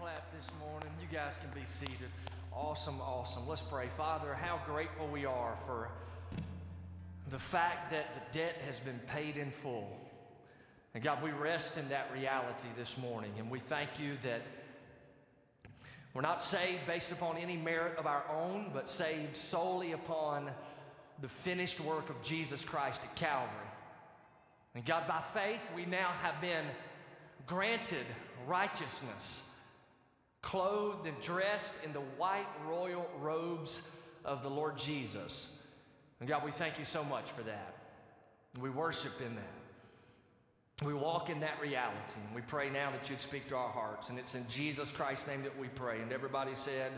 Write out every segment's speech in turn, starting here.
clap this morning. You guys can be seated. Awesome, awesome. Let's pray. Father, how grateful we are for the fact that the debt has been paid in full. And God, we rest in that reality this morning. And we thank you that we're not saved based upon any merit of our own, but saved solely upon the finished work of Jesus Christ at Calvary. And God, by faith, we now have been granted righteousness, clothed and dressed in the white royal robes of the Lord Jesus. And God, we thank you so much for that. We worship in that. We walk in that reality. And we pray now that you'd speak to our hearts. And it's in Jesus Christ's name that we pray. And everybody said,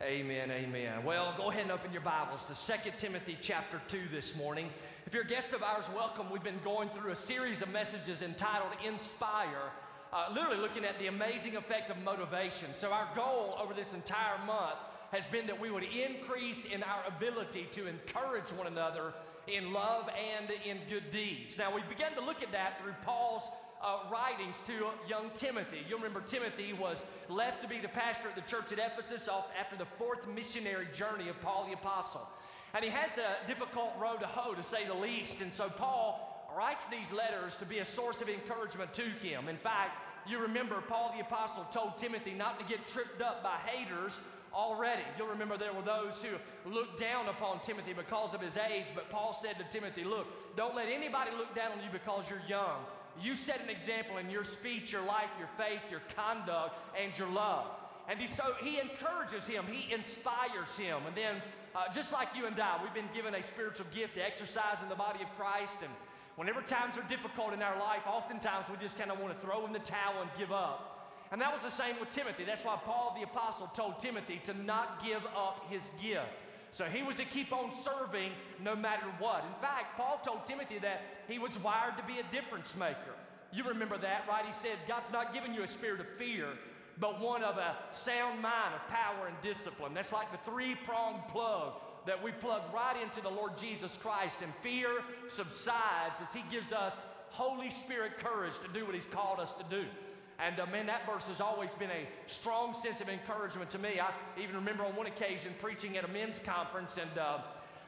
Amen, amen. Well, go ahead and open your Bibles to 2 Timothy chapter 2 this morning. If you're a guest of ours, welcome. We've been going through a series of messages entitled Inspire uh, literally looking at the amazing effect of motivation. So, our goal over this entire month has been that we would increase in our ability to encourage one another in love and in good deeds. Now, we began to look at that through Paul's uh, writings to young Timothy. You'll remember Timothy was left to be the pastor at the church at Ephesus after the fourth missionary journey of Paul the Apostle. And he has a difficult road to hoe, to say the least. And so Paul writes these letters to be a source of encouragement to him. In fact, you remember Paul the Apostle told Timothy not to get tripped up by haters already. You'll remember there were those who looked down upon Timothy because of his age, but Paul said to Timothy, Look, don't let anybody look down on you because you're young. You set an example in your speech, your life, your faith, your conduct, and your love. And he, so he encourages him, he inspires him. And then, uh, just like you and I, we've been given a spiritual gift to exercise in the body of Christ. And Whenever times are difficult in our life, oftentimes we just kind of want to throw in the towel and give up. And that was the same with Timothy. That's why Paul the Apostle told Timothy to not give up his gift. So he was to keep on serving no matter what. In fact, Paul told Timothy that he was wired to be a difference maker. You remember that, right? He said, God's not giving you a spirit of fear, but one of a sound mind, of power and discipline. That's like the three pronged plug that we plug right into the Lord Jesus Christ, and fear subsides as He gives us Holy Spirit courage to do what He's called us to do. And uh, man, that verse has always been a strong sense of encouragement to me. I even remember on one occasion preaching at a men's conference, and uh,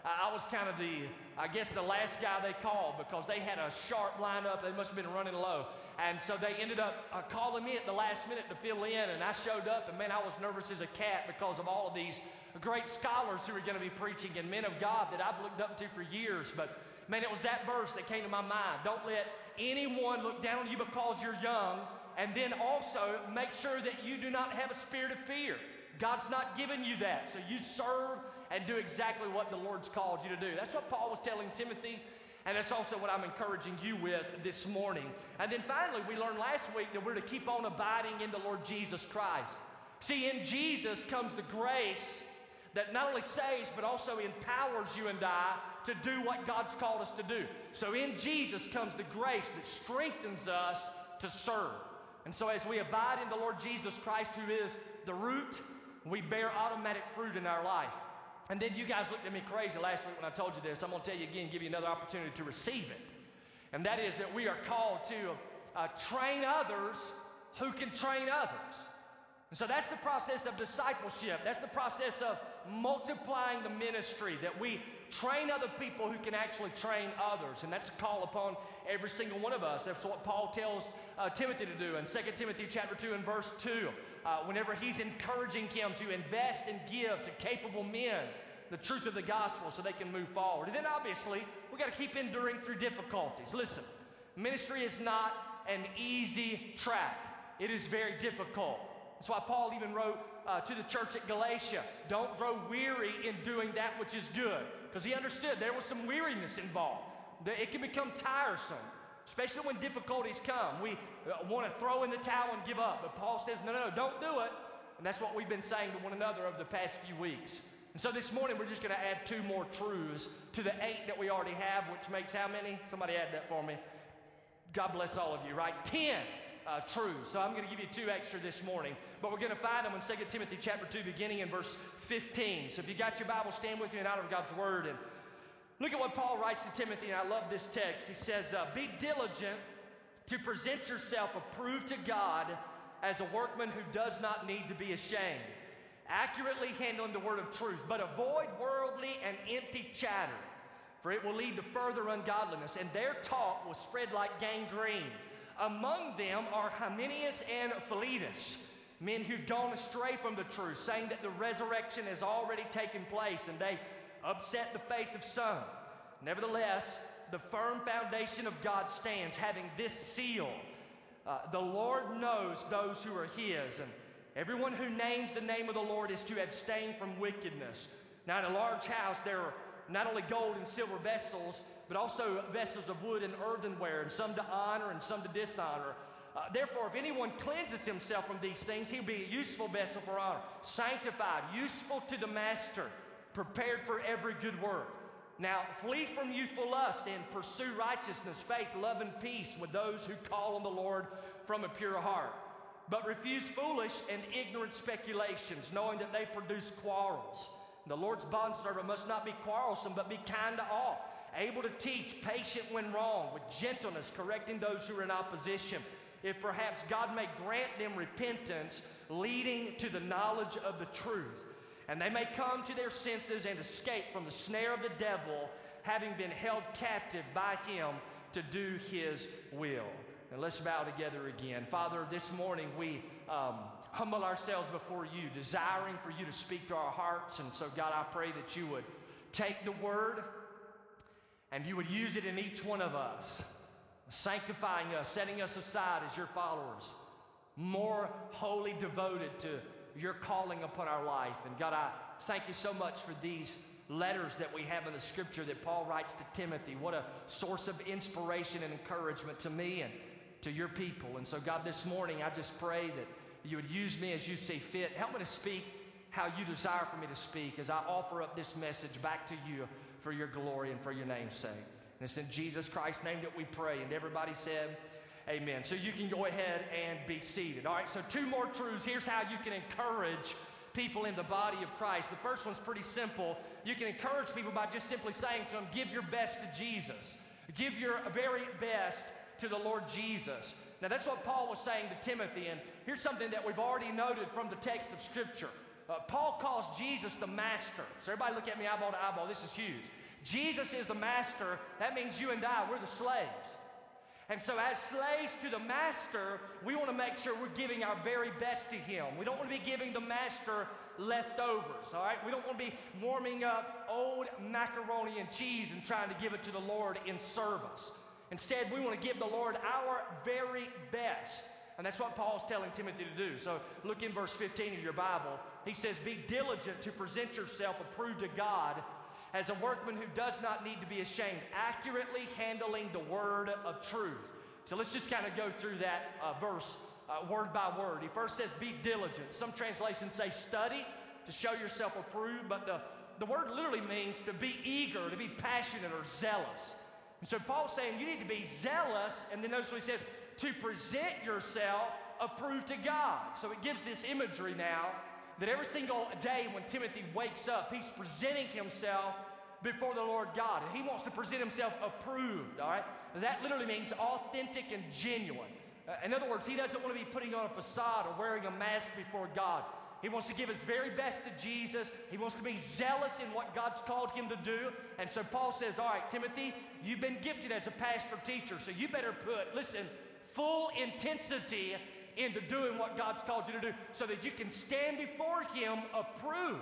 I was kind of the, I guess, the last guy they called because they had a sharp lineup. They must have been running low. And so they ended up uh, calling me at the last minute to fill in, and I showed up, and man, I was nervous as a cat because of all of these great scholars who are going to be preaching and men of God that I've looked up to for years. But man, it was that verse that came to my mind. Don't let anyone look down on you because you're young. And then also make sure that you do not have a spirit of fear. God's not given you that. So you serve and do exactly what the Lord's called you to do. That's what Paul was telling Timothy. And that's also what I'm encouraging you with this morning. And then finally, we learned last week that we're to keep on abiding in the Lord Jesus Christ. See, in Jesus comes the grace that not only saves, but also empowers you and I to do what God's called us to do. So in Jesus comes the grace that strengthens us to serve. And so as we abide in the Lord Jesus Christ, who is the root, we bear automatic fruit in our life. And then you guys looked at me crazy last week when I told you this. I'm going to tell you again, give you another opportunity to receive it. And that is that we are called to uh, train others who can train others. And so that's the process of discipleship. That's the process of multiplying the ministry, that we train other people who can actually train others. And that's a call upon every single one of us. That's what Paul tells uh, Timothy to do in 2 Timothy chapter 2 and verse 2. Uh, whenever he's encouraging him to invest and give to capable men the truth of the gospel so they can move forward. And then obviously, we got to keep enduring through difficulties. Listen, ministry is not an easy track. It is very difficult. That's why Paul even wrote uh, to the church at Galatia don't grow weary in doing that which is good. Because he understood there was some weariness involved. It can become tiresome, especially when difficulties come. We uh, want to throw in the towel and give up. But Paul says, no, no, no, don't do it. And that's what we've been saying to one another over the past few weeks. And so this morning, we're just going to add two more truths to the eight that we already have, which makes how many? Somebody add that for me. God bless all of you, right? Ten uh, truths. So I'm going to give you two extra this morning. But we're going to find them in 2 Timothy chapter 2, beginning in verse 15. So if you got your Bible, stand with me and out of God's word. And look at what Paul writes to Timothy, and I love this text. He says, uh, Be diligent to present yourself approved to God as a workman who does not need to be ashamed, accurately handling the word of truth, but avoid worldly and empty chatter, for it will lead to further ungodliness, and their talk will spread like gangrene. Among them are Hymenaeus and Philetus, men who've gone astray from the truth, saying that the resurrection has already taken place, and they upset the faith of some. Nevertheless, the firm foundation of God stands, having this seal. Uh, the Lord knows those who are His, and everyone who names the name of the Lord is to abstain from wickedness. Now, in a large house, there are not only gold and silver vessels, but also vessels of wood and earthenware, and some to honor and some to dishonor. Uh, therefore, if anyone cleanses himself from these things, he'll be a useful vessel for honor, sanctified, useful to the master, prepared for every good work. Now, flee from youthful lust and pursue righteousness, faith, love, and peace with those who call on the Lord from a pure heart. But refuse foolish and ignorant speculations, knowing that they produce quarrels. The Lord's bondservant must not be quarrelsome, but be kind to all, able to teach, patient when wrong, with gentleness, correcting those who are in opposition. If perhaps God may grant them repentance, leading to the knowledge of the truth and they may come to their senses and escape from the snare of the devil, having been held captive by him to do his will. And let's bow together again. Father, this morning we um, humble ourselves before you, desiring for you to speak to our hearts. And so, God, I pray that you would take the word and you would use it in each one of us, sanctifying us, setting us aside as your followers, more wholly devoted to your calling upon our life. And God, I thank you so much for these letters that we have in the scripture that Paul writes to Timothy. What a source of inspiration and encouragement to me and to your people. And so, God, this morning I just pray that you would use me as you see fit. Help me to speak how you desire for me to speak as I offer up this message back to you for your glory and for your name's sake. And it's in Jesus Christ's name that we pray. And everybody said, Amen. So you can go ahead and be seated. All right, so two more truths. Here's how you can encourage people in the body of Christ. The first one's pretty simple. You can encourage people by just simply saying to them, give your best to Jesus. Give your very best to the Lord Jesus. Now, that's what Paul was saying to Timothy. And here's something that we've already noted from the text of Scripture. Uh, Paul calls Jesus the master. So, everybody look at me eyeball to eyeball. This is huge. Jesus is the master. That means you and I, we're the slaves. And so, as slaves to the master, we want to make sure we're giving our very best to him. We don't want to be giving the master leftovers, all right? We don't want to be warming up old macaroni and cheese and trying to give it to the Lord in service. Instead, we want to give the Lord our very best. And that's what Paul's telling Timothy to do. So look in verse 15 of your Bible. He says, Be diligent to present yourself approved to God as a workman who does not need to be ashamed, accurately handling the word of truth. So let's just kind of go through that uh, verse uh, word by word. He first says, Be diligent. Some translations say, Study to show yourself approved, but the, the word literally means to be eager, to be passionate or zealous. And so Paul's saying you need to be zealous, and then notice what he says, to present yourself approved to God. So it gives this imagery now that every single day when Timothy wakes up, he's presenting himself before the Lord God. And he wants to present himself approved, all right? That literally means authentic and genuine. Uh, in other words, he doesn't want to be putting on a facade or wearing a mask before God. He wants to give his very best to Jesus. He wants to be zealous in what God's called him to do. And so Paul says, All right, Timothy, you've been gifted as a pastor teacher, so you better put, listen, full intensity into doing what God's called you to do so that you can stand before Him approved.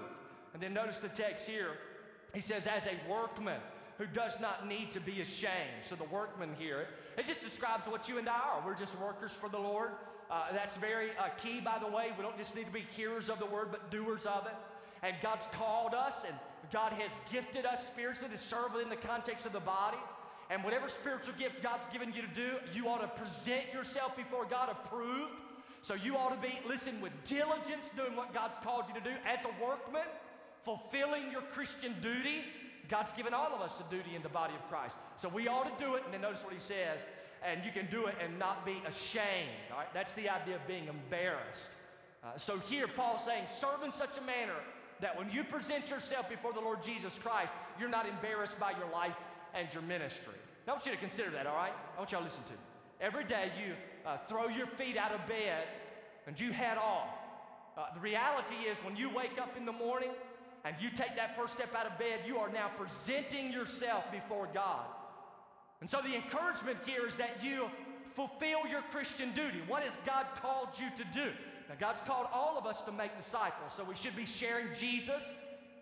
And then notice the text here. He says, as a workman who does not need to be ashamed. So the workman here, it just describes what you and I are. We're just workers for the Lord. Uh, that's very uh, key, by the way. We don't just need to be hearers of the word, but doers of it. And God's called us, and God has gifted us spiritually to serve in the context of the body. And whatever spiritual gift God's given you to do, you ought to present yourself before God approved. So you ought to be, listen, with diligence doing what God's called you to do as a workman, fulfilling your Christian duty. God's given all of us a duty in the body of Christ. So we ought to do it. And then notice what he says, and you can do it and not be ashamed. All right, that's the idea of being embarrassed. Uh, so here, Paul's saying, serve in such a manner that when you present yourself before the Lord Jesus Christ, you're not embarrassed by your life and your ministry. I want you to consider that, all right? I want y'all to listen to. me. Every day you uh, throw your feet out of bed and you head off. Uh, the reality is, when you wake up in the morning and you take that first step out of bed, you are now presenting yourself before God. And so the encouragement here is that you fulfill your Christian duty. What has God called you to do? Now, God's called all of us to make disciples, so we should be sharing Jesus.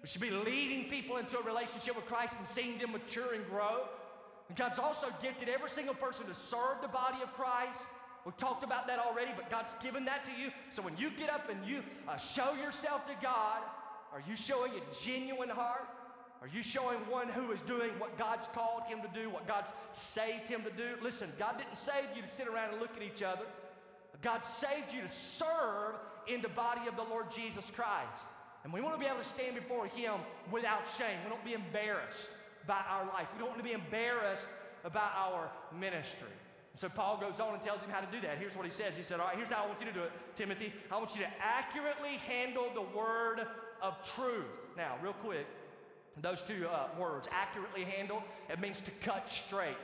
We should be leading people into a relationship with Christ and seeing them mature and grow. And God's also gifted every single person to serve the body of Christ. We've talked about that already, but God's given that to you. So when you get up and you uh, show yourself to God, are you showing a genuine heart? Are you showing one who is doing what God's called him to do, what God's saved him to do? Listen, God didn't save you to sit around and look at each other. God saved you to serve in the body of the Lord Jesus Christ. And we want to be able to stand before him without shame. We don't be embarrassed by our life. We don't want to be embarrassed about our ministry. So Paul goes on and tells him how to do that. Here's what he says. He said, All right, here's how I want you to do it, Timothy. I want you to accurately handle the word of truth. Now, real quick, those two uh, words, accurately handle, it means to cut straight.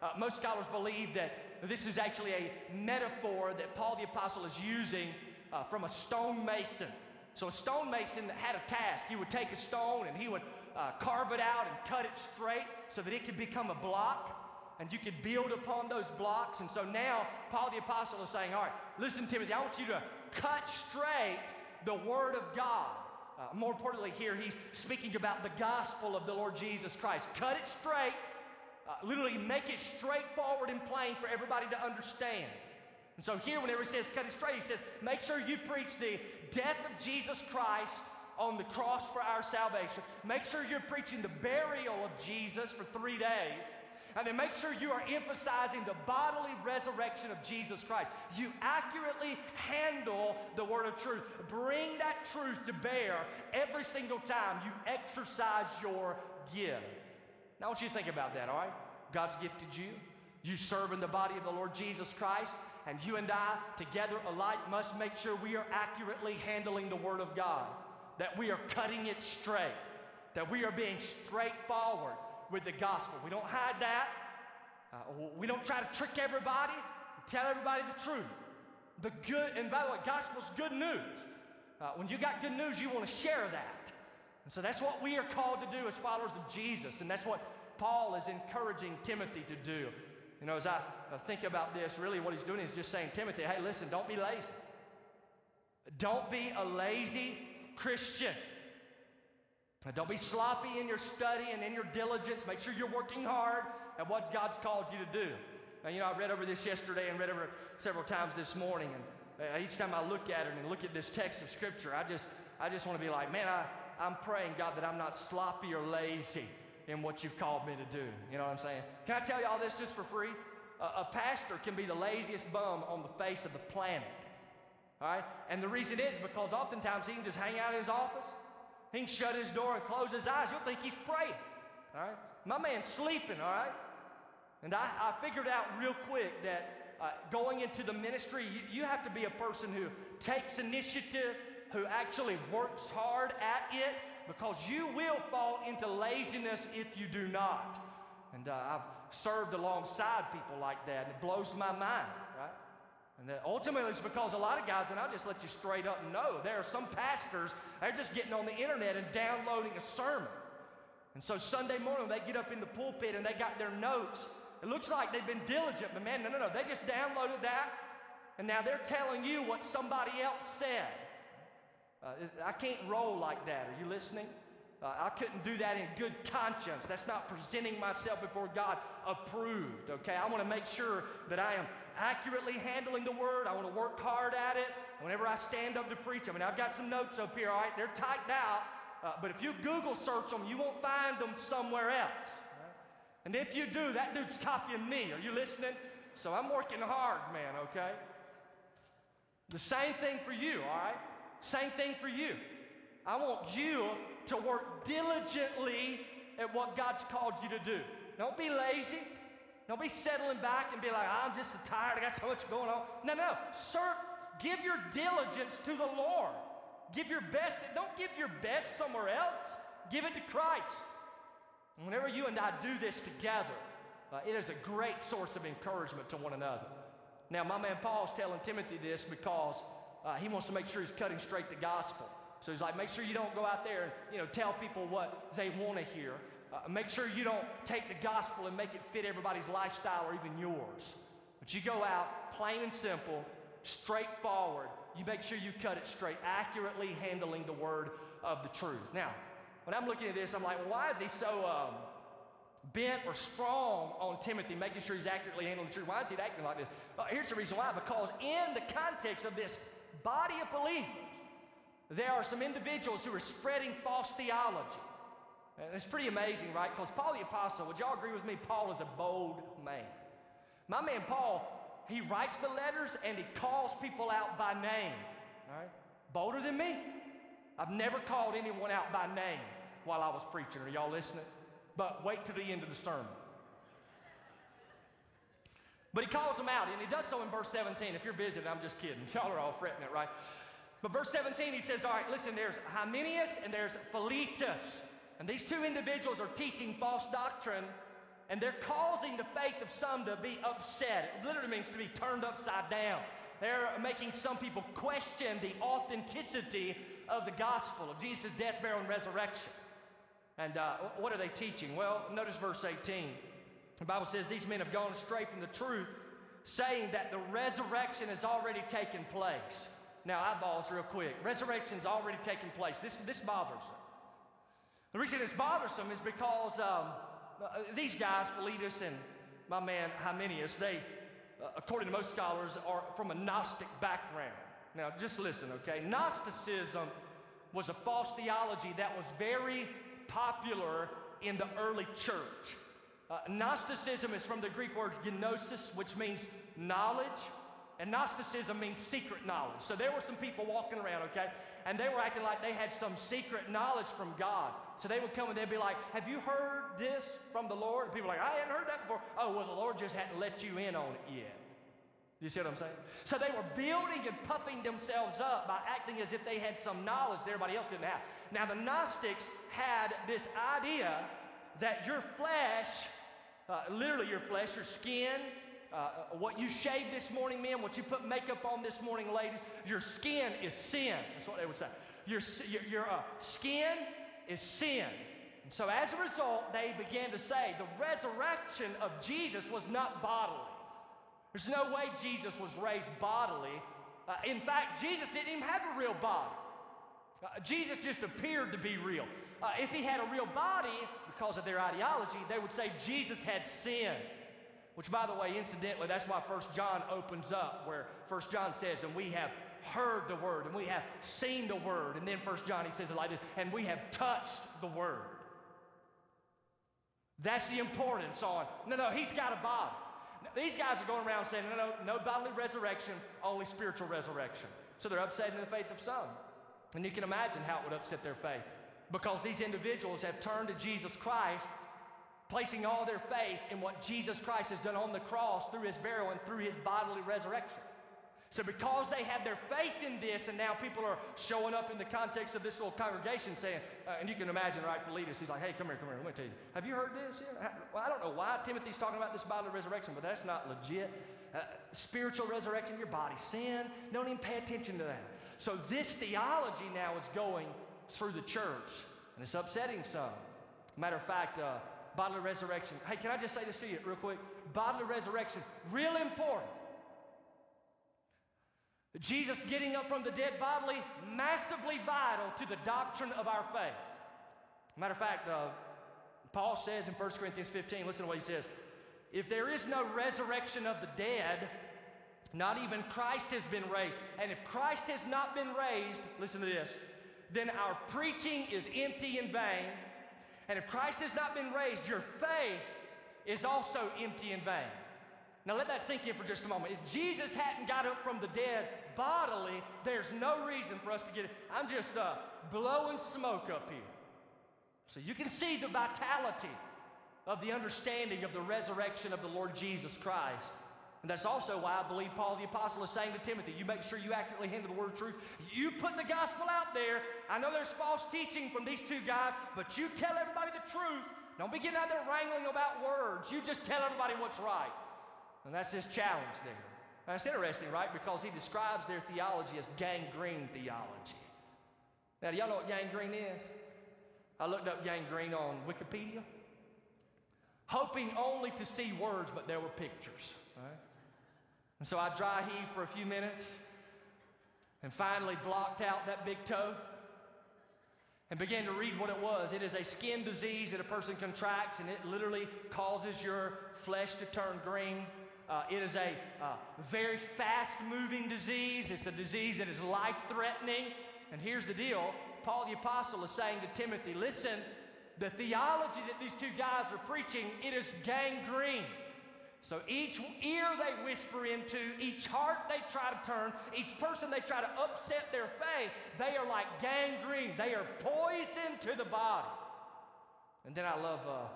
Uh, most scholars believe that this is actually a metaphor that Paul the Apostle is using uh, from a stonemason. So, a stonemason had a task. He would take a stone and he would uh, carve it out and cut it straight so that it could become a block and you could build upon those blocks. And so now, Paul the Apostle is saying, All right, listen, Timothy, I want you to cut straight the Word of God. Uh, more importantly, here he's speaking about the gospel of the Lord Jesus Christ. Cut it straight, uh, literally make it straightforward and plain for everybody to understand. And so here, whenever he says cut it straight, he says, make sure you preach the death of Jesus Christ on the cross for our salvation. Make sure you're preaching the burial of Jesus for three days. And then make sure you are emphasizing the bodily resurrection of Jesus Christ. You accurately handle the word of truth. Bring that truth to bear every single time you exercise your gift. Now, I want you to think about that, all right? God's gifted you. You serve in the body of the Lord Jesus Christ. And you and I, together alike, must make sure we are accurately handling the Word of God, that we are cutting it straight, that we are being straightforward, with the gospel. We don't hide that. Uh, we don't try to trick everybody. Tell everybody the truth. The good, and by the way, gospel's good news. Uh, when you got good news, you want to share that. And so that's what we are called to do as followers of Jesus. And that's what Paul is encouraging Timothy to do. You know, as I, think about this, really what he's doing is just saying, Timothy, hey, listen, don't be lazy. Don't be a lazy Christian. Don't be sloppy in your study and in your diligence. Make sure you're working hard at what God's called you to do. Now, you know, I read over this yesterday and read over several times this morning. And uh, each time I look at it and look at this text of Scripture, I just, I just want to be like, man, I, I'm praying, God, that I'm not sloppy or lazy in what you've called me to do. You know what I'm saying? Can I tell you all this just for free? a pastor can be the laziest bum on the face of the planet. All right? And the reason is because oftentimes he can just hang out in his office he can shut his door and close his eyes. You'll think he's praying. All right? My man's sleeping, all right? And I, I figured out real quick that uh, going into the ministry, you, you have to be a person who takes initiative, who actually works hard at it, because you will fall into laziness if you do not. And uh, I've served alongside people like that, and it blows my mind, right? And ultimately it's because a lot of guys, and I'll just let you straight up know, there are some pastors, they're just getting on the internet and downloading a sermon. And so Sunday morning they get up in the pulpit and they got their notes. It looks like they've been diligent, but man, no, no, no. They just downloaded that, and now they're telling you what somebody else said. Uh, I can't roll like that. Are you listening? Uh, I couldn't do that in good conscience. That's not presenting myself before God approved, okay? I want to make sure that I am accurately handling the word. I want to work hard at it. Whenever I stand up to preach, I mean, I've got some notes up here, all right? They're typed out. Uh, but if you Google search them, you won't find them somewhere else. And if you do, that dude's copying me. Are you listening? So I'm working hard, man, okay? The same thing for you, all right? Same thing for you. I want you to work diligently at what God's called you to do. Don't be lazy. Don't be settling back and be like, I'm just so tired. I got so much going on. No, no. Sir, give your diligence to the Lord. Give your best. Don't give your best somewhere else. Give it to Christ. And whenever you and I do this together, uh, it is a great source of encouragement to one another. Now, my man Paul's telling Timothy this because uh, he wants to make sure he's cutting straight the gospel. So he's like, make sure you don't go out there and you know tell people what they want to hear. Uh, make sure you don't take the gospel and make it fit everybody's lifestyle or even yours. But you go out plain and simple, straightforward. You make sure you cut it straight, accurately handling the word of the truth. Now, when I'm looking at this, I'm like, well, why is he so um, bent or strong on Timothy, making sure he's accurately handling the truth? Why is he acting like this? Uh, here's the reason why. Because in the context of this body of believers, there are some individuals who are spreading false theology. And it's pretty amazing, right? Because Paul the Apostle, would y'all agree with me? Paul is a bold man. My man Paul, he writes the letters and he calls people out by name. All right? Bolder than me. I've never called anyone out by name while I was preaching. Are y'all listening? But wait to the end of the sermon. But he calls them out, and he does so in verse 17. If you're visiting, I'm just kidding. Y'all are all fretting it, right? But verse 17, he says, All right, listen, there's Hymenaeus and there's Philetus. And these two individuals are teaching false doctrine, and they're causing the faith of some to be upset. It literally means to be turned upside down. They're making some people question the authenticity of the gospel of Jesus' death, burial, and resurrection. And uh, what are they teaching? Well, notice verse 18. The Bible says these men have gone astray from the truth, saying that the resurrection has already taken place. Now, eyeballs real quick. Resurrection's already taken place. This, this bothers them. The reason it's bothersome is because um, uh, these guys, Philetus and my man Hymenaeus, they, uh, according to most scholars, are from a Gnostic background. Now, just listen, okay? Gnosticism was a false theology that was very popular in the early church. Uh, Gnosticism is from the Greek word gnosis, which means knowledge. And Gnosticism means secret knowledge. So there were some people walking around, okay, and they were acting like they had some secret knowledge from God. So they would come and they'd be like, Have you heard this from the Lord? And people are like, I hadn't heard that before. Oh, well, the Lord just hadn't let you in on it yet. You see what I'm saying? So they were building and puffing themselves up by acting as if they had some knowledge that everybody else didn't have. Now, the Gnostics had this idea that your flesh, uh, literally your flesh, your skin, uh, what you shaved this morning, men, what you put makeup on this morning, ladies, your skin is sin. That's what they would say. Your, your, your uh, skin is sin. And so as a result, they began to say the resurrection of Jesus was not bodily. There's no way Jesus was raised bodily. Uh, in fact, Jesus didn't even have a real body. Uh, Jesus just appeared to be real. Uh, if he had a real body, because of their ideology, they would say Jesus had sin. Which, by the way, incidentally, that's why First John opens up, where First John says, and we have heard the word, and we have seen the word. And then First John, he says it like this, and we have touched the word. That's the importance on, no, no, he's got a body. These guys are going around saying, no, no, no bodily resurrection, only spiritual resurrection. So they're upsetting the faith of some. And you can imagine how it would upset their faith because these individuals have turned to Jesus Christ placing all their faith in what Jesus Christ has done on the cross through his burial and through his bodily resurrection. So, because they have their faith in this, and now people are showing up in the context of this little congregation saying, uh, and you can imagine, right, Philetus, he's like, hey, come here, come here, let me tell you. Have you heard this? Yeah. Well, I don't know why Timothy's talking about this bodily resurrection, but that's not legit. Uh, spiritual resurrection, your body, sin, don't even pay attention to that. So, this theology now is going through the church, and it's upsetting some. Matter of fact, uh, bodily resurrection. Hey, can I just say this to you real quick? Bodily resurrection, real important. Jesus getting up from the dead bodily, massively vital to the doctrine of our faith. Matter of fact, uh, Paul says in 1 Corinthians 15, listen to what he says. If there is no resurrection of the dead, not even Christ has been raised. And if Christ has not been raised, listen to this, then our preaching is empty and vain and if Christ has not been raised, your faith is also empty and vain. Now let that sink in for just a moment. If Jesus hadn't got up from the dead bodily, there's no reason for us to get it. I'm just uh, blowing smoke up here. So you can see the vitality of the understanding of the resurrection of the Lord Jesus Christ. And that's also why I believe Paul the Apostle is saying to Timothy, you make sure you accurately handle the word of truth. You put the gospel out there. I know there's false teaching from these two guys, but you tell everybody the truth. Don't be getting out there wrangling about words. You just tell everybody what's right. And that's his challenge there. Now, it's interesting, right? Because he describes their theology as gangrene theology. Now, do y'all know what gangrene is? I looked up gangrene on Wikipedia, hoping only to see words, but there were pictures. Right? And so I dry heaved for a few minutes and finally blocked out that big toe and began to read what it was. It is a skin disease that a person contracts, and it literally causes your flesh to turn green. Uh, it is a uh, very fast moving disease. It's a disease that is life threatening. And here's the deal Paul the Apostle is saying to Timothy, listen, the theology that these two guys are preaching, it is gangrene. So each ear they whisper into, each heart they try to turn, each person they try to upset their faith, they are like gangrene. They are poison to the body. And then I love uh,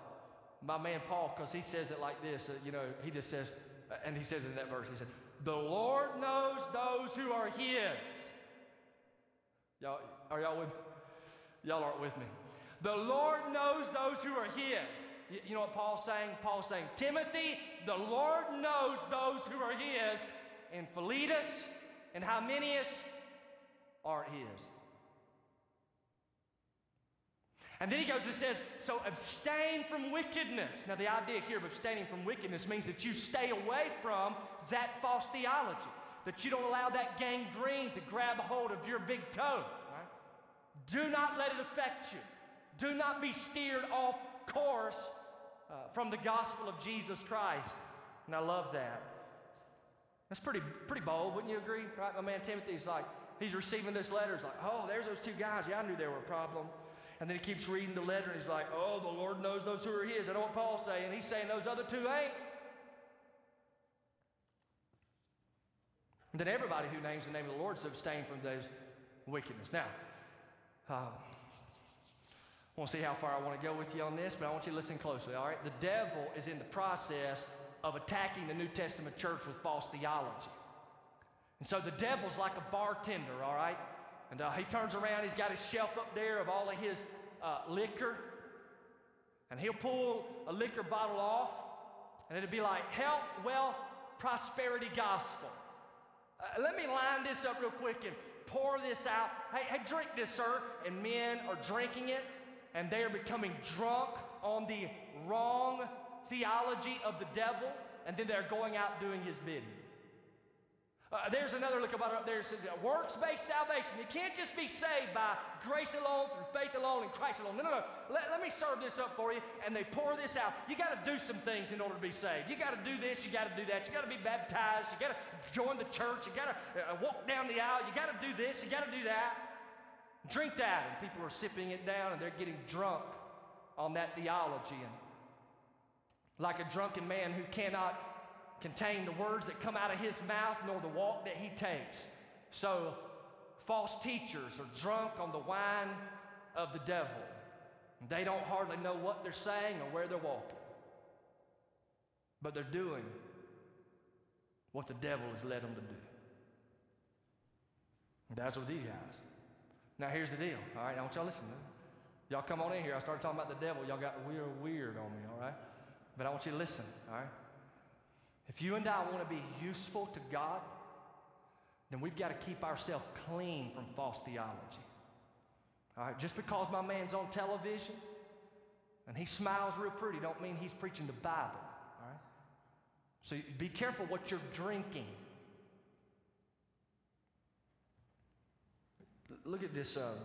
my man Paul because he says it like this. Uh, you know, he just says, and he says in that verse, he said, The Lord knows those who are His. Y'all, are y'all with me? Y'all aren't with me. The Lord knows those who are His. You know what Paul's saying? Paul's saying, Timothy, the Lord knows those who are His, and Philetus and Hymenaeus aren't His. And then he goes and says, So abstain from wickedness. Now, the idea here of abstaining from wickedness means that you stay away from that false theology, that you don't allow that gangrene to grab hold of your big toe. Right? Do not let it affect you. Do not be steered off course uh, from the gospel of Jesus Christ. And I love that. That's pretty, pretty bold, wouldn't you agree? Right? My man Timothy's like, he's receiving this letter. He's like, oh, there's those two guys. Yeah, I knew they were a problem. And then he keeps reading the letter and he's like, oh, the Lord knows those who are his. I know what Paul's saying. He's saying those other two ain't. And then everybody who names the name of the Lord is abstain from those wickedness. Now, um, I want to see how far I want to go with you on this, but I want you to listen closely, all right? The devil is in the process of attacking the New Testament church with false theology. And so the devil's like a bartender, all right? And uh, he turns around, he's got his shelf up there of all of his uh, liquor. And he'll pull a liquor bottle off, and it'll be like health, wealth, prosperity gospel. Uh, let me line this up real quick and pour this out. Hey, hey, drink this, sir. And men are drinking it, and they are becoming drunk on the wrong theology of the devil, and then they're going out doing his bidding. Uh, there's another look about it. There's works based salvation. You can't just be saved by grace alone, through faith alone, in Christ alone. No, no, no. Let, let me serve this up for you. And they pour this out. You got to do some things in order to be saved. You got to do this. You got to do that. You got to be baptized. You got to join the church. You got to uh, walk down the aisle. You got to do this. You got to do that. Drink that. And people are sipping it down and they're getting drunk on that theology. And like a drunken man who cannot contain the words that come out of his mouth nor the walk that he takes. So, false teachers are drunk on the wine of the devil. They don't hardly know what they're saying or where they're walking. But they're doing what the devil has led them to do. And that's what these guys. Now, here's the deal. All right, I want y'all to listen. Y'all come on in here. I started talking about the devil. Y'all got real weird on me, all right? But I want you to listen, all right? If you and I want to be useful to God, then we've got to keep ourselves clean from false theology. All right, just because my man's on television and he smiles real pretty don't mean he's preaching the Bible. All right? So be careful what you're drinking. Look at this um,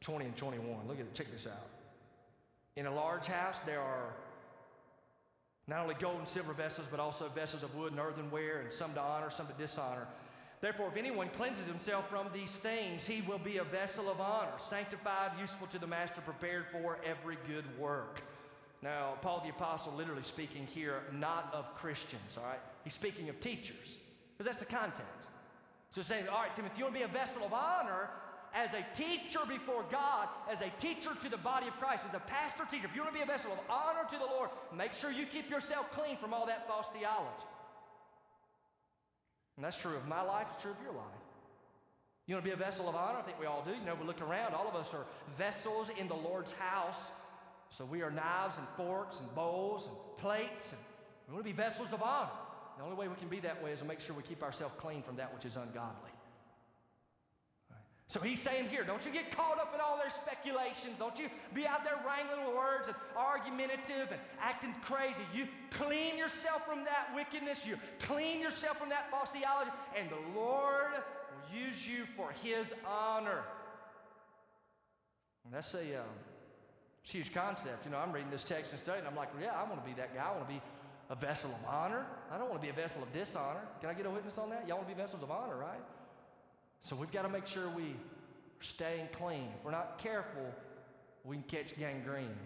20 and 21. Look at it. Check this out. In a large house, there are not only gold and silver vessels, but also vessels of wood and earthenware, and some to honor, some to dishonor. Therefore, if anyone cleanses himself from these things, he will be a vessel of honor, sanctified, useful to the master, prepared for every good work. Now, Paul the Apostle, literally speaking here, not of Christians, all right? He's speaking of teachers, because that's the context. So say, all right, Timothy, you want to be a vessel of honor, as a teacher before God, as a teacher to the body of Christ, as a pastor teacher, if you want to be a vessel of honor to the Lord, make sure you keep yourself clean from all that false theology. And that's true of my life, it's true of your life. You want to be a vessel of honor? I think we all do. You know, we look around, all of us are vessels in the Lord's house. So we are knives and forks and bowls and plates, and we want to be vessels of honor. The only way we can be that way is to make sure we keep ourselves clean from that which is ungodly. So he's saying here, don't you get caught up in all their speculations. Don't you be out there wrangling words and argumentative and acting crazy. You clean yourself from that wickedness. You clean yourself from that false theology, and the Lord will use you for his honor. And that's a um, huge concept. You know, I'm reading this text and studying. And I'm like, yeah, I want to be that guy. I want to be a vessel of honor. I don't want to be a vessel of dishonor. Can I get a witness on that? Y'all want to be vessels of honor, right? So we've got to make sure we are staying clean. If we're not careful, we can catch gangrene.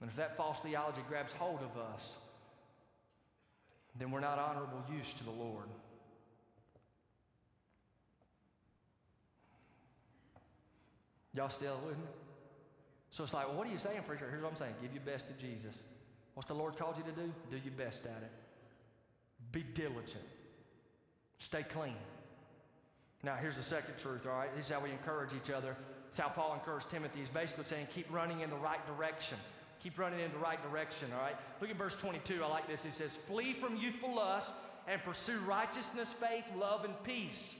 And if that false theology grabs hold of us, then we're not honorable use to the Lord. Y'all still with me? So it's like, well, what are you saying, preacher? Here's what I'm saying give your best to Jesus. What's the Lord called you to do? Do your best at it. Be diligent. Stay clean. Now, here's the second truth, all right? This is how we encourage each other. It's how Paul encouraged Timothy. He's basically saying, keep running in the right direction. Keep running in the right direction, all right? Look at verse 22. I like this. He says, Flee from youthful lust and pursue righteousness, faith, love, and peace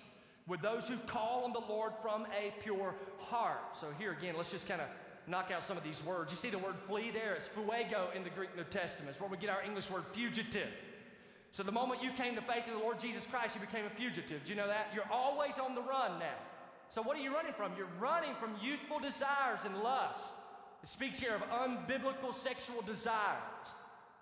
with those who call on the Lord from a pure heart. So, here again, let's just kind of knock out some of these words. You see the word flee there? It's pheugo in the Greek New Testament. It's where we get our English word fugitive. So the moment you came to faith in the Lord Jesus Christ, you became a fugitive. Do you know that? You're always on the run now. So what are you running from? You're running from youthful desires and lust. It speaks here of unbiblical sexual desires.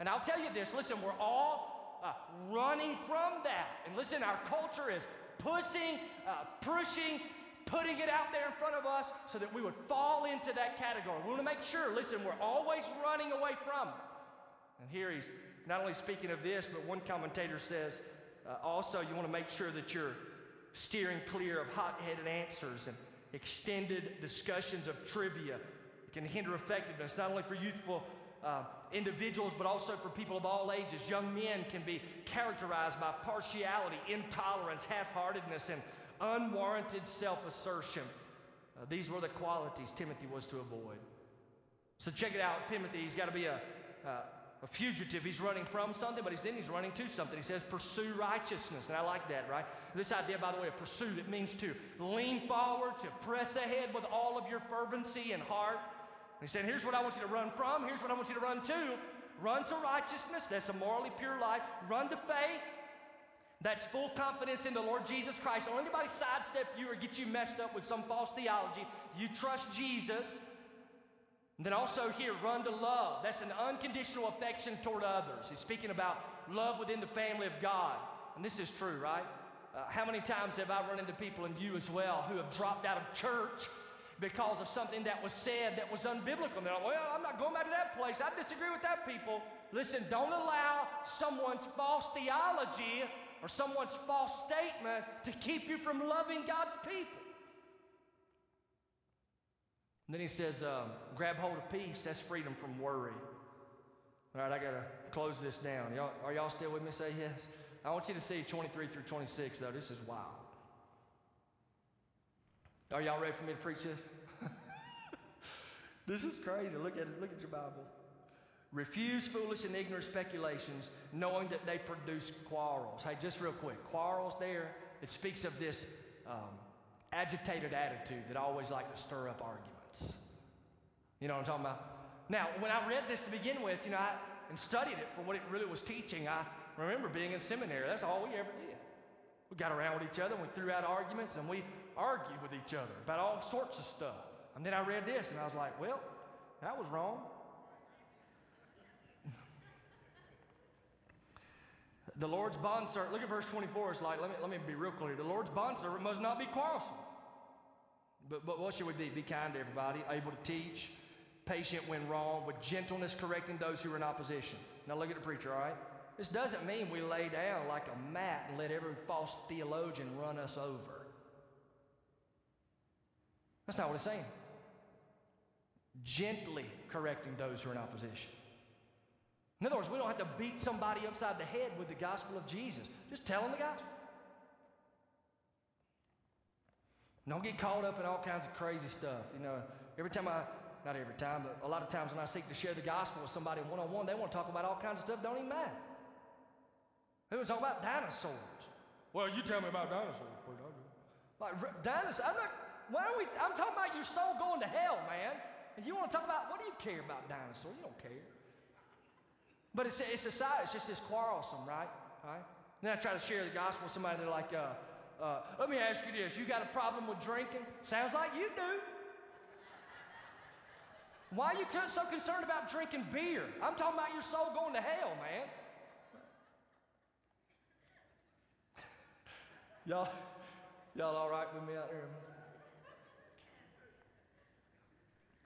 And I'll tell you this listen, we're all uh, running from that. And listen, our culture is pushing, uh, pushing, putting it out there in front of us so that we would fall into that category. We want to make sure, listen, we're always running away from. And here he's not only speaking of this, but one commentator says uh, also you want to make sure that you're steering clear of hot headed answers and extended discussions of trivia. It can hinder effectiveness, not only for youthful uh, individuals, but also for people of all ages. Young men can be characterized by partiality, intolerance, half heartedness, and unwarranted self assertion. Uh, these were the qualities Timothy was to avoid. So check it out Timothy, he's got to be a, uh, a fugitive. He's running from something, but he's, then he's running to something. He says, pursue righteousness. And I like that, right? This idea, by the way, of pursuit, it means to lean forward, to press ahead with all of your fervency and heart. And he said, here's what I want you to run from. Here's what I want you to run to. Run to righteousness. That's a morally pure life. Run to faith. That's full confidence in the Lord Jesus Christ. Don't anybody sidestep you or get you messed up with some false theology. You trust Jesus. And then also here, run to love. That's an unconditional affection toward others. He's speaking about love within the family of God. And this is true, right? Uh, how many times have I run into people, and you as well, who have dropped out of church because of something that was said that was unbiblical? And they're like, well, I'm not going back to that place. I disagree with that people. Listen, don't allow someone's false theology or someone's false statement to keep you from loving God's people. And then he says, um, grab hold of peace. That's freedom from worry. All right, I got to close this down. Y'all, are y'all still with me? Say yes. I want you to see 23 through 26, though. This is wild. Are y'all ready for me to preach this? this is crazy. Look at it. Look at your Bible. Refuse foolish and ignorant speculations, knowing that they produce quarrels. Hey, just real quick, quarrels there, it speaks of this um, agitated attitude that I always like to stir up arguments. You know what I'm talking about? Now, when I read this to begin with, you know, I, and studied it for what it really was teaching, I remember being in seminary. That's all we ever did. We got around with each other, and we threw out arguments, and we argued with each other about all sorts of stuff. And then I read this, and I was like, well, that was wrong. The Lord's bondservant, look at verse 24. It's like, let me, let me be real clear. The Lord's bondservant must not be quarrelsome. But, but what should we be? Be kind to everybody, able to teach, patient when wrong, with gentleness correcting those who are in opposition. Now look at the preacher, all right? This doesn't mean we lay down like a mat and let every false theologian run us over. That's not what it's saying. Gently correcting those who are in opposition. In other words, we don't have to beat somebody upside the head with the gospel of Jesus. Just tell them the gospel. Don't get caught up in all kinds of crazy stuff. You know, every time I, not every time, but a lot of times when I seek to share the gospel with somebody one on one, they want to talk about all kinds of stuff, don't even matter. They want to talk about dinosaurs. Well, you tell me about dinosaurs. Like dinosaurs. I'm not. Why are we? I'm talking about your soul going to hell, man. And you want to talk about what do you care about dinosaurs? You don't care. But it's it's a side. It's just this quarrelsome, right? Right. Then I try to share the gospel with somebody. They're like, uh, uh, "Let me ask you this: You got a problem with drinking? Sounds like you do." Why are you so concerned about drinking beer? I'm talking about your soul going to hell, man. y'all, y'all all right with me out there?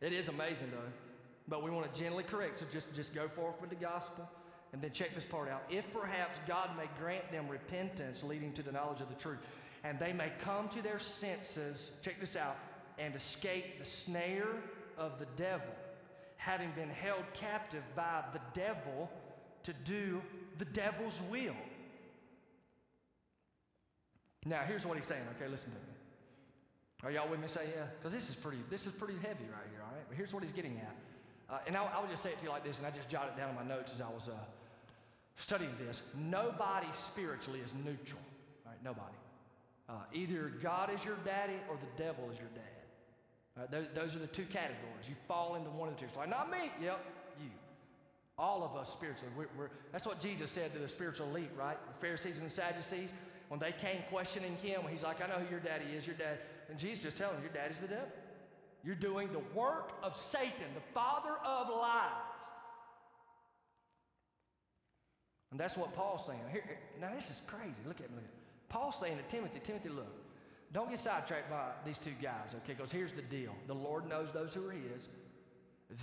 It is amazing, though. But we want to gently correct, so just, just go forth with the gospel. And then check this part out. If perhaps God may grant them repentance leading to the knowledge of the truth, and they may come to their senses, check this out, and escape the snare of the devil, having been held captive by the devil to do the devil's will. Now, here's what he's saying. Okay, listen to me. Are y'all with me? Say yeah, because this is pretty. This is pretty heavy right here. All right, but here's what he's getting at. Uh, and I'll, I'll, just say it to you like this, and I just jotted it down in my notes as I was uh, studying this. Nobody spiritually is neutral. Right, nobody. Uh, either God is your daddy or the devil is your dad. Right, those, those, are the two categories. You fall into one of the two. It's like, not me. Yep, you. All of us spiritually. We're, we're, that's what Jesus said to the spiritual elite, right? The Pharisees and the Sadducees. When they came questioning him, he's like, I know who your daddy is, your dad. And Jesus just telling them, your daddy's the devil. You're doing the work of Satan, the father of lies. And that's what Paul's saying. Here, now, this is crazy. Look at me. Paul's saying to Timothy, Timothy, look, don't get sidetracked by these two guys, okay? Because here's the deal the Lord knows those who are His.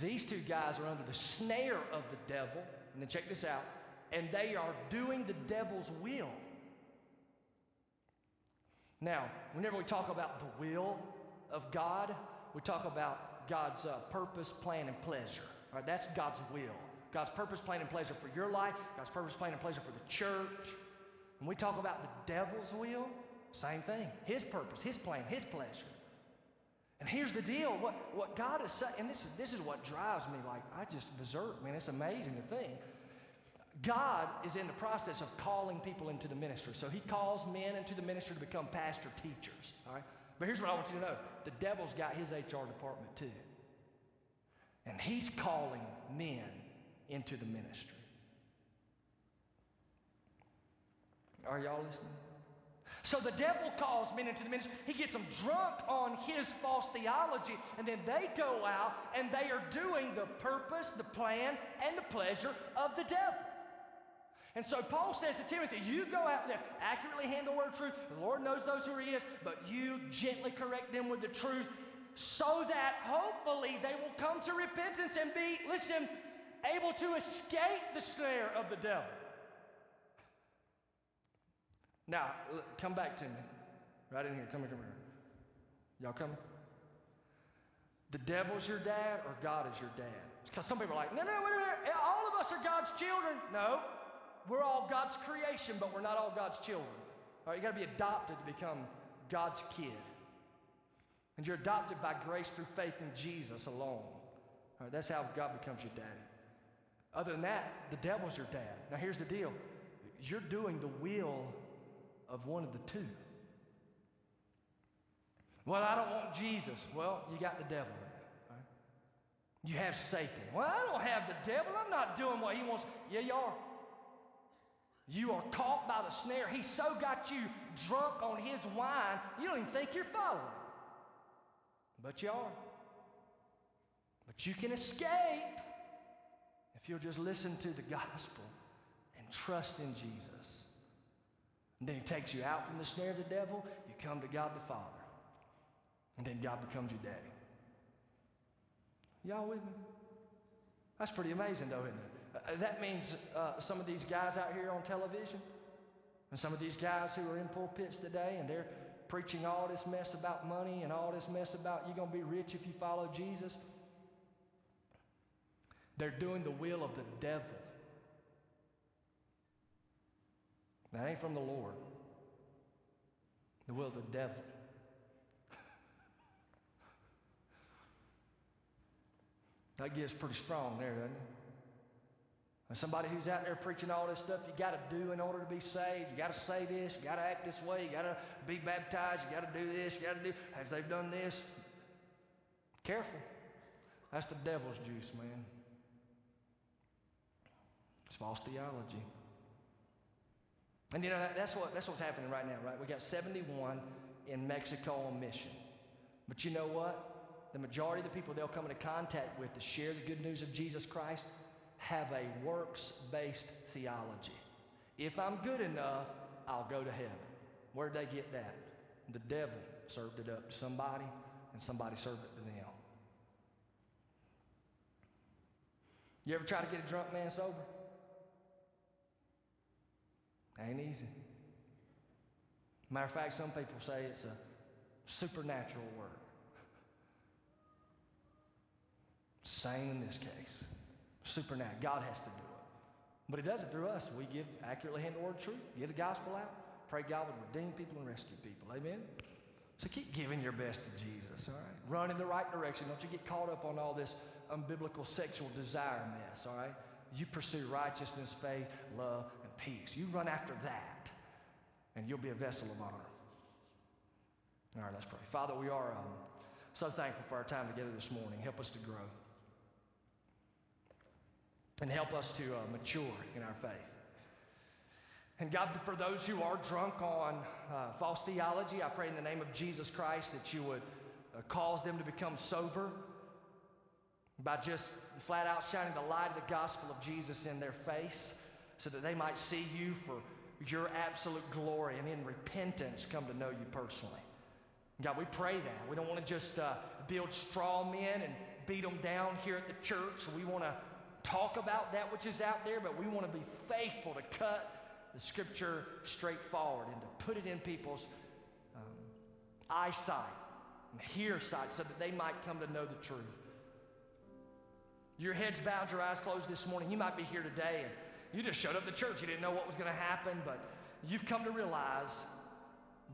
These two guys are under the snare of the devil. And then check this out. And they are doing the devil's will. Now, whenever we talk about the will of God, we talk about God's uh, purpose, plan, and pleasure. Right? That's God's will. God's purpose, plan, and pleasure for your life, God's purpose, plan, and pleasure for the church. When we talk about the devil's will, same thing. His purpose, his plan, his pleasure. And here's the deal. What, what God is saying, and this is, this is what drives me like, I just berserk, man. It's amazing to think. God is in the process of calling people into the ministry. So he calls men into the ministry to become pastor teachers. All right? But here's what I want you to know the devil's got his HR department too. And he's calling men into the ministry. Are y'all listening? So the devil calls men into the ministry. He gets them drunk on his false theology, and then they go out and they are doing the purpose, the plan, and the pleasure of the devil. And so Paul says to Timothy, You go out there, accurately handle the word of truth. The Lord knows those who he is, but you gently correct them with the truth so that hopefully they will come to repentance and be, listen, able to escape the snare of the devil. Now, come back to me. Right in here. Come here, come here. Y'all coming? The devil's your dad or God is your dad? Because some people are like, no, no, wait a minute. All of us are God's children. No. We're all God's creation, but we're not all God's children. All right, you got to be adopted to become God's kid. And you're adopted by grace through faith in Jesus alone. All right, that's how God becomes your daddy. Other than that, the devil's your dad. Now, here's the deal you're doing the will of one of the two. Well, I don't want Jesus. Well, you got the devil. You have Satan. Well, I don't have the devil. I'm not doing what he wants. Yeah, you are. You are caught by the snare. He so got you drunk on his wine, you don't even think you're following. But you are. But you can escape if you'll just listen to the gospel and trust in Jesus. And then he takes you out from the snare of the devil, you come to God the Father. And then God becomes your daddy. Y'all with me? That's pretty amazing, though, isn't it? Uh, that means uh, some of these guys out here on television, and some of these guys who are in pulpits today, and they're preaching all this mess about money and all this mess about you're going to be rich if you follow Jesus. They're doing the will of the devil. That ain't from the Lord. The will of the devil. that gets pretty strong there, doesn't it? And somebody who's out there preaching all this stuff you got to do in order to be saved. You got to say this. You got to act this way. You got to be baptized. You got to do this. You got to do as they've done this. Careful. That's the devil's juice, man. It's false theology. And you know, that's, what, that's what's happening right now, right? We got 71 in Mexico on mission. But you know what? The majority of the people they'll come into contact with to share the good news of Jesus Christ have a works based theology. If I'm good enough, I'll go to heaven. Where'd they get that? The devil served it up to somebody, and somebody served it to them. You ever try to get a drunk man sober? Ain't easy. Matter of fact, some people say it's a supernatural work. Same in this case. Supernatural. God has to do it. But He does it through us. We give accurately handle the word truth, give the gospel out, pray God would redeem people and rescue people. Amen? So keep giving your best to Jesus, all right? Run in the right direction. Don't you get caught up on all this unbiblical sexual desire mess, all right? You pursue righteousness, faith, love, and peace. You run after that, and you'll be a vessel of honor. All right, let's pray. Father, we are um, so thankful for our time together this morning. Help us to grow. And help us to uh, mature in our faith. And God, for those who are drunk on uh, false theology, I pray in the name of Jesus Christ that you would uh, cause them to become sober by just flat out shining the light of the gospel of Jesus in their face so that they might see you for your absolute glory and in repentance come to know you personally. God, we pray that. We don't want to just uh, build straw men and beat them down here at the church. We want to talk about that which is out there, but we want to be faithful to cut the scripture straightforward and to put it in people's um, eyesight and hear sight so that they might come to know the truth. Your head's bowed, your eyes closed this morning. You might be here today and you just showed up to church. You didn't know what was going to happen, but you've come to realize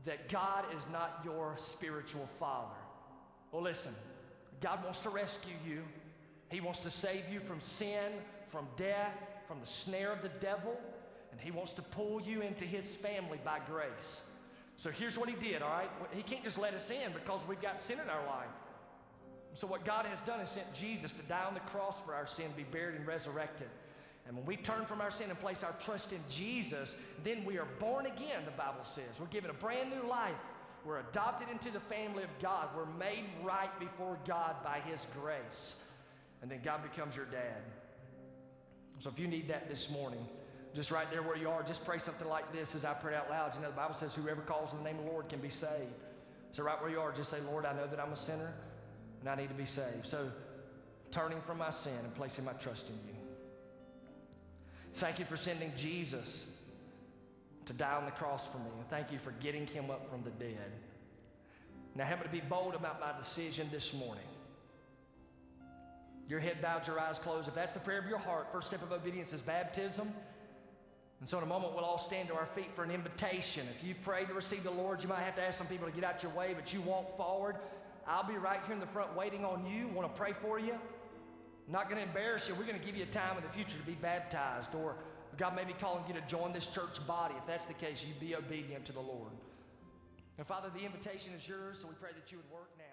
that God is not your spiritual father. Well, listen, God wants to rescue you. He wants to save you from sin, from death, from the snare of the devil, and He wants to pull you into His family by grace. So here's what He did, all right? He can't just let us in because we've got sin in our life. So, what God has done is sent Jesus to die on the cross for our sin, be buried, and resurrected. And when we turn from our sin and place our trust in Jesus, then we are born again, the Bible says. We're given a brand new life. We're adopted into the family of God. We're made right before God by His grace. And then God becomes your dad. So if you need that this morning, just right there where you are, just pray something like this as I pray out loud. You know, the Bible says, whoever calls on the name of the Lord can be saved. So right where you are, just say, Lord, I know that I'm a sinner and I need to be saved. So turning from my sin and placing my trust in you. Thank you for sending Jesus to die on the cross for me. And thank you for getting him up from the dead. Now, help me to be bold about my decision this morning. Your head bowed, your eyes closed. If that's the prayer of your heart, first step of obedience is baptism. And so, in a moment, we'll all stand to our feet for an invitation. If you've prayed to receive the Lord, you might have to ask some people to get out your way, but you walk forward. I'll be right here in the front waiting on you. Want to pray for you? Not going to embarrass you. We're going to give you a time in the future to be baptized, or God may be calling you to join this church body. If that's the case, you be obedient to the Lord. And Father, the invitation is yours, so we pray that you would work now.